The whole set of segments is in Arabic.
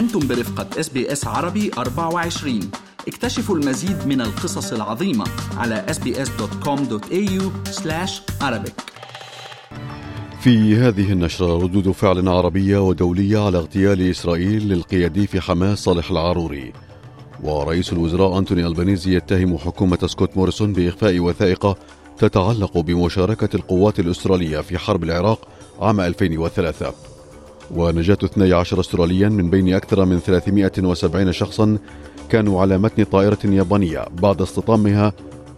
أنتم برفقة إس بي إس عربي 24 اكتشفوا المزيد من القصص العظيمة على sbs.com.au/arabic. في هذه النشرة ردود فعل عربية ودولية على اغتيال إسرائيل للقيادي في حماس صالح العاروري ورئيس الوزراء أنتوني ألبانيزي يتهم حكومة سكوت موريسون بإخفاء وثائق تتعلق بمشاركة القوات الأسترالية في حرب العراق عام 2003 ونجاة 12 أستراليا من بين أكثر من 370 شخصا كانوا على متن طائرة يابانية بعد اصطدامها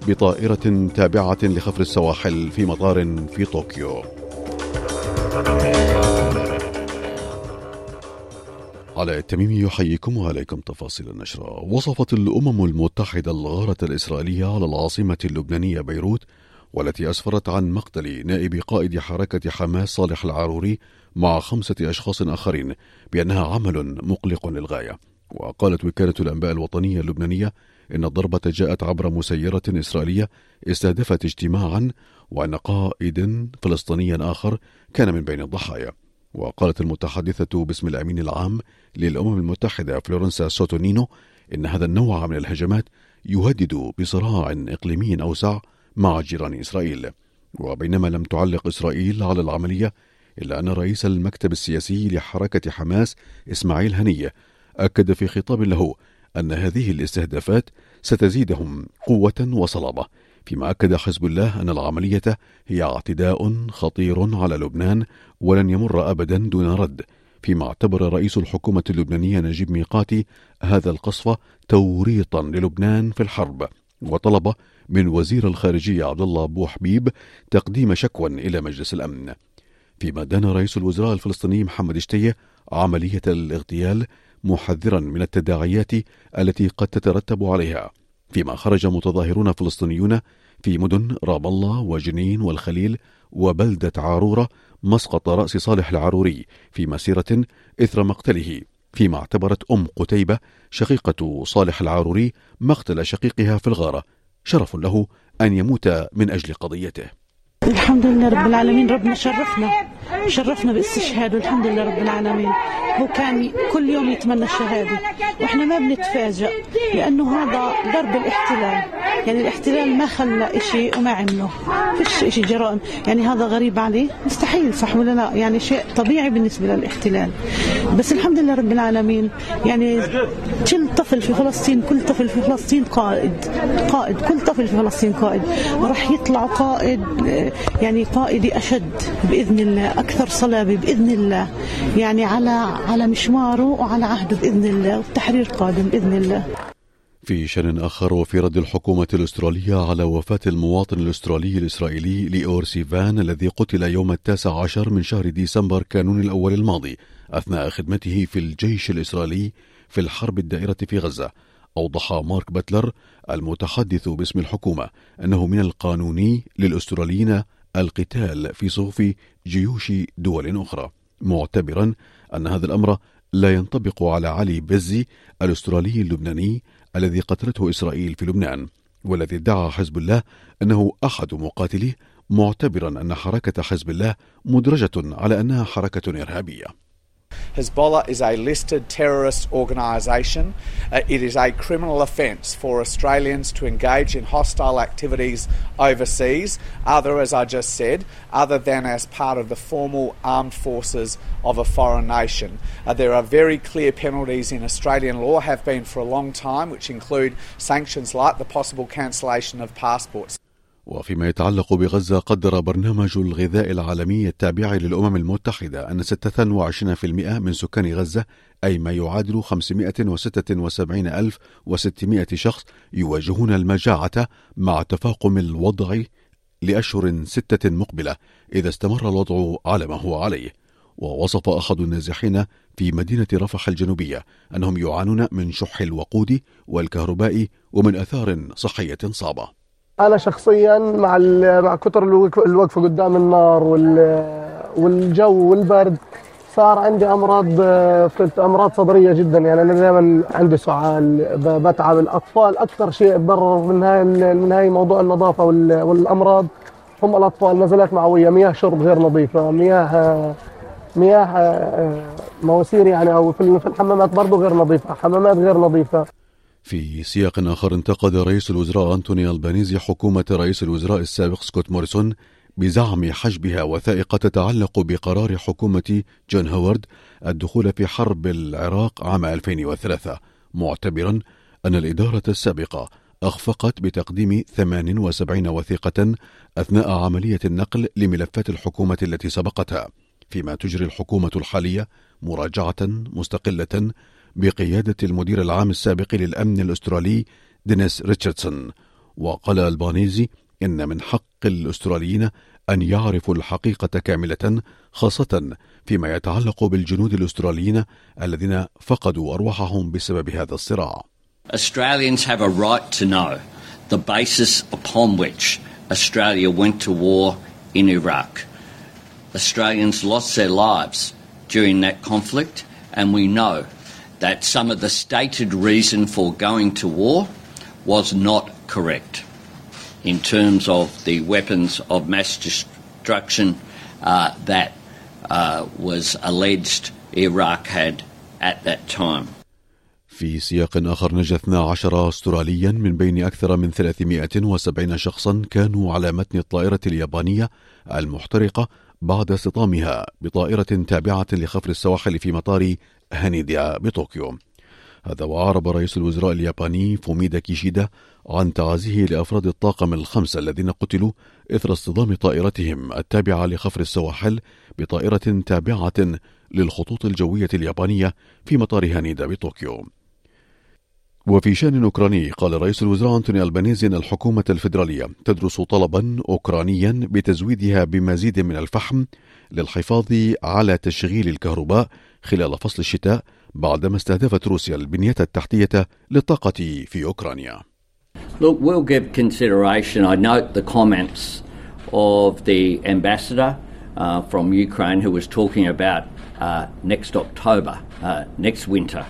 بطائرة تابعة لخفر السواحل في مطار في طوكيو. علاء التميمي يحييكم وعليكم تفاصيل النشرة وصفت الأمم المتحدة الغارة الإسرائيلية على العاصمة اللبنانية بيروت والتي أسفرت عن مقتل نائب قائد حركة حماس صالح العاروري مع خمسة أشخاص آخرين بأنها عمل مقلق للغاية. وقالت وكالة الأنباء الوطنية اللبنانية إن الضربة جاءت عبر مسيرة إسرائيلية استهدفت اجتماعا وأن قائد فلسطيني آخر كان من بين الضحايا. وقالت المتحدثة باسم الأمين العام للأمم المتحدة فلورنسا سوتونينو إن هذا النوع من الهجمات يهدد بصراع إقليمي أوسع مع جيران إسرائيل. وبينما لم تعلق إسرائيل على العملية إلا أن رئيس المكتب السياسي لحركة حماس إسماعيل هنية أكد في خطاب له أن هذه الاستهدافات ستزيدهم قوة وصلابة فيما أكد حزب الله أن العملية هي اعتداء خطير على لبنان ولن يمر أبدا دون رد فيما اعتبر رئيس الحكومة اللبنانية نجيب ميقاتي هذا القصف توريطا للبنان في الحرب. وطلب من وزير الخارجية عبد الله أبو حبيب تقديم شكوى إلى مجلس الأمن. فيما دان رئيس الوزراء الفلسطيني محمد شتيه عملية الاغتيال محذرا من التداعيات التي قد تترتب عليها. فيما خرج متظاهرون فلسطينيون في مدن رام الله وجنين والخليل وبلدة عارورة مسقط رأس صالح العاروري في مسيرة إثر مقتله. فيما اعتبرت أم قتيبة شقيقة صالح العاروري مقتل شقيقها في الغارة. شرف له أن يموت من أجل قضيته. الحمد لله رب العالمين. ربنا شرفنا. شرفنا باستشهاد والحمد لله رب العالمين. هو كان كل يوم يتمنى الشهادة. وإحنا ما بنتفاجأ لأنه هذا ضرب الاحتلال. يعني الاحتلال ما خلى شيء وما عمله. فيش شيء جرائم. يعني هذا غريب عليه. مستحيل صح ولا لا؟ يعني شيء طبيعي بالنسبة للاحتلال. بس الحمد لله رب العالمين يعني كل طفل في فلسطين كل طفل في فلسطين قائد. قائد. كل طفل في فلسطين قائد. راح يطلع قائد يعني قائدي أشد بإذن الله أكثر صلابة بإذن الله. يعني على على مشواره وعلى عهده بإذن الله والتحرير قادم بإذن الله. في شان آخر وفي رد الحكومة الأسترالية على وفاة المواطن الأسترالي الإسرائيلي ليور سيفان الذي قتل يوم التاسع عشر من شهر ديسمبر كانون الأول الماضي أثناء خدمته في الجيش الإسرائيلي في الحرب الدائرة في غزة. أوضح مارك باتلر المتحدث باسم الحكومة أنه من القانوني للأستراليين القتال في صفوف جيوش دول أخرى. معتبرا أن هذا الأمر لا ينطبق على علي بزي الأسترالي اللبناني الذي قتلته إسرائيل في لبنان والذي ادعى حزب الله أنه أحد مقاتليه معتبرا أن حركة حزب الله مدرجة على أنها حركة إرهابية. Hezbollah is a listed terrorist organisation. Uh, it is a criminal offence for Australians to engage in hostile activities overseas, other, as I just said, other than as part of the formal armed forces of a foreign nation. Uh, there are very clear penalties in Australian law, have been for a long time, which include sanctions like the possible cancellation of passports. وفيما يتعلق بغزة قدر برنامج الغذاء العالمي التابع للأمم المتحدة أن 26% من سكان غزة أي ما يعادل 576,600 شخص يواجهون المجاعة مع تفاقم الوضع لأشهر ستة مقبلة إذا استمر الوضع على ما هو عليه. ووصف أحد النازحين في مدينة رفح الجنوبية أنهم يعانون من شح الوقود والكهرباء ومن آثار صحية صعبة. أنا شخصيا مع مع كثر الوقفه قدام النار والجو والبرد صار عندي أمراض أمراض صدرية جدا. يعني أنا دائما عندي سعال بتعب الأطفال. أكثر شيء تضرر من هاي من هاي موضوع النظافة والأمراض هم الأطفال. نزلات معويه مياه شرب غير نظيفة مياه مياه آه، مواسير يعني أو في الحمامات برضه غير نظيفة حمامات غير نظيفة. في سياق آخر انتقد رئيس الوزراء أنتوني ألبانيزي حكومة رئيس الوزراء السابق سكوت موريسون بزعم حجبها وثائق تتعلق بقرار حكومة جون هوارد الدخول في حرب العراق عام 2003 معتبرا أن الإدارة السابقة أخفقت بتقديم 78 وثيقة أثناء عملية النقل لملفات الحكومة التي سبقتها. فيما تجري الحكومة الحالية مراجعة مستقلة بقيادة المدير العام السابق للأمن الأسترالي دينيس ريتشاردسون وقال البانيزي إن من حق الأستراليين أن يعرفوا الحقيقة كاملة خاصة فيما يتعلق بالجنود الأستراليين الذين فقدوا أرواحهم بسبب هذا الصراع. Australians have a right to know the basis upon which Australia went to war in Iraq. Australians lost their lives during that conflict, and we know that some of the stated reason for going to war was not correct in terms of the weapons of mass destruction uh, that uh, was alleged Iraq had at that time. في سياق آخر نجا 12 أستراليا من بين أكثر من 370 شخصا كانوا على متن الطائرة اليابانية المحترقة بعد اصطدامها بطائرة تابعة لخفر السواحل في مطار هانيديا بطوكيو. هذا وأعرب رئيس الوزراء الياباني فوميدا كيشيدا عن تعازيه لأفراد الطاقم الخمسة الذين قتلوا إثر اصطدام طائرتهم التابعة لخفر السواحل بطائرة تابعة للخطوط الجوية اليابانية في مطار هانيدا بطوكيو. وفي شأن أوكراني قال رئيس الوزراء أنتوني ألبانيزي أن الحكومة الفيدرالية تدرس طلبا أوكرانيا بتزويدها بمزيد من الفحم للحفاظ على تشغيل الكهرباء خلال فصل الشتاء بعدما استهدفت روسيا البنية التحتية للطاقة في أوكرانيا. Look, we'll give consideration. I note the comments of the ambassador uh, from Ukraine who was talking about uh, next October, uh, next winter.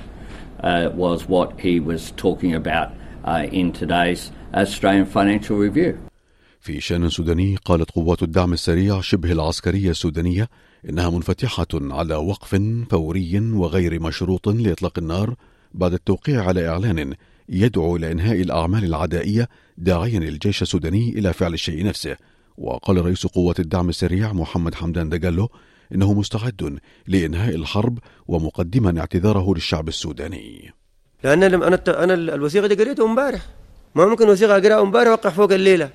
uh, was what he was talking about uh, in today's Australian Financial Review. في شان سوداني قالت قوات الدعم السريع شبه العسكرية السودانية إنها منفتحة على وقف فوري وغير مشروط لإطلاق النار بعد التوقيع على إعلان يدعو إلى إنهاء الأعمال العدائية داعيا الجيش السوداني إلى فعل الشيء نفسه. وقال رئيس قوة الدعم السريع محمد حمدان دجالو إنه مستعد لإنهاء الحرب ومقدما اعتذاره للشعب السوداني. لأن أنا أنا الوثيقة دي قريتها امبارح. ما ممكن وثيقة أقراها امبارح وقع فوق الليلة.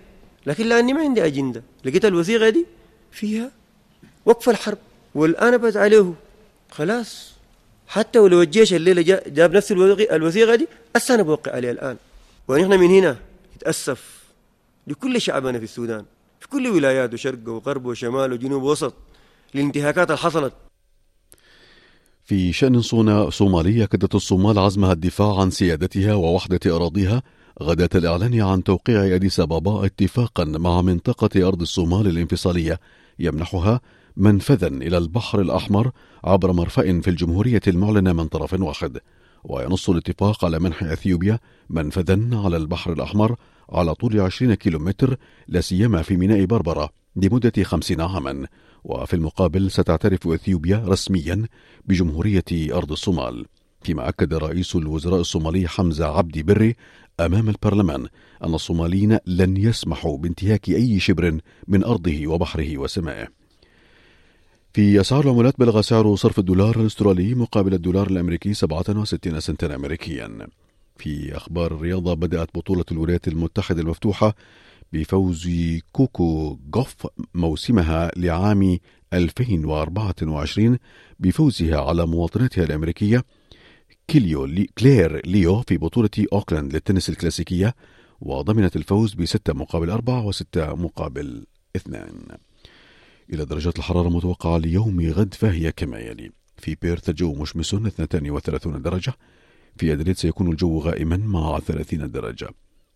لكن لأني ما عندي أجندة. لقيت الوثيقة دي فيها وقف الحرب والآن بس عليه. خلاص. حتى ولو الجيش الليلة جاب نفس الوثيقة دي هسه أنا بوقع عليها الآن. ونحن من هنا نتأسف لكل شعبنا في السودان في كل ولاياته شرق وغرب وشمال وجنوب ووسط للانتهاكات اللي حصلت. في شأن صومالية كدت الصومال عزمها الدفاع عن سيادتها ووحدة أراضيها غداة الإعلان عن توقيع أديس أبابا اتفاقا مع منطقة أرض الصومال الانفصالية يمنحها منفذا إلى البحر الأحمر عبر مرفأ في الجمهورية المعلنة من طرف واحد وينص الاتفاق على منح أثيوبيا منفذا على البحر الأحمر على طول 20 كيلومتر لا سيما في ميناء بربرة لمدة 50 عاما. وفي المقابل ستعترف إثيوبيا رسميا بجمهورية أرض الصومال. فيما أكد رئيس الوزراء الصومالي حمزة عبدي بري أمام البرلمان أن الصوماليين لن يسمحوا بانتهاك أي شبر من أرضه وبحره وسمائه. في أسعار العملات بلغ سعر صرف الدولار الأسترالي مقابل الدولار الأمريكي 67 سنتا أمريكيا. في أخبار الرياضة بدأت بطولة الولايات المتحدة المفتوحة بفوز كوكو غوف موسمها لعام 2024 بفوزها على مواطنتها الأمريكية كيليو لي كلير ليو في بطولة أوكلاند للتنس الكلاسيكية وضمنت الفوز بستة مقابل أربعة وستة مقابل اثنان. إلى درجات الحرارة المتوقعة ليوم غد فهي كما يلي. في بيرث الجو مشمس 32 درجة. في أدليد سيكون الجو غائما مع 30 درجة.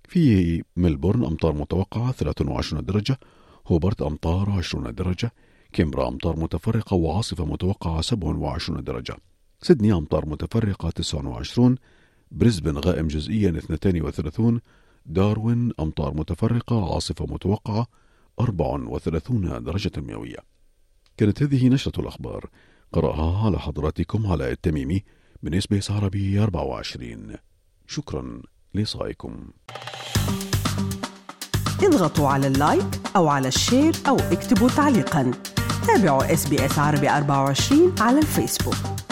في ملبورن أمطار متوقعة 23 درجة. هوبرت أمطار 20 درجة. كيمبرا أمطار متفرقة وعاصفة متوقعة 27 درجة. سيدني أمطار متفرقة 29 بريسبن غائم جزئيا 32 داروين أمطار متفرقة عاصفة متوقعة 34 درجة مئوية. كانت هذه نشرة الأخبار قرأها على حضراتكم على التميمي من اس بي اس عربي 24 شكرا لإصغائكم اضغطوا على ال like أو على ال share أو اكتبوا تعليقا. تابعوا إس بي إس عربي 24 على الفيسبوك.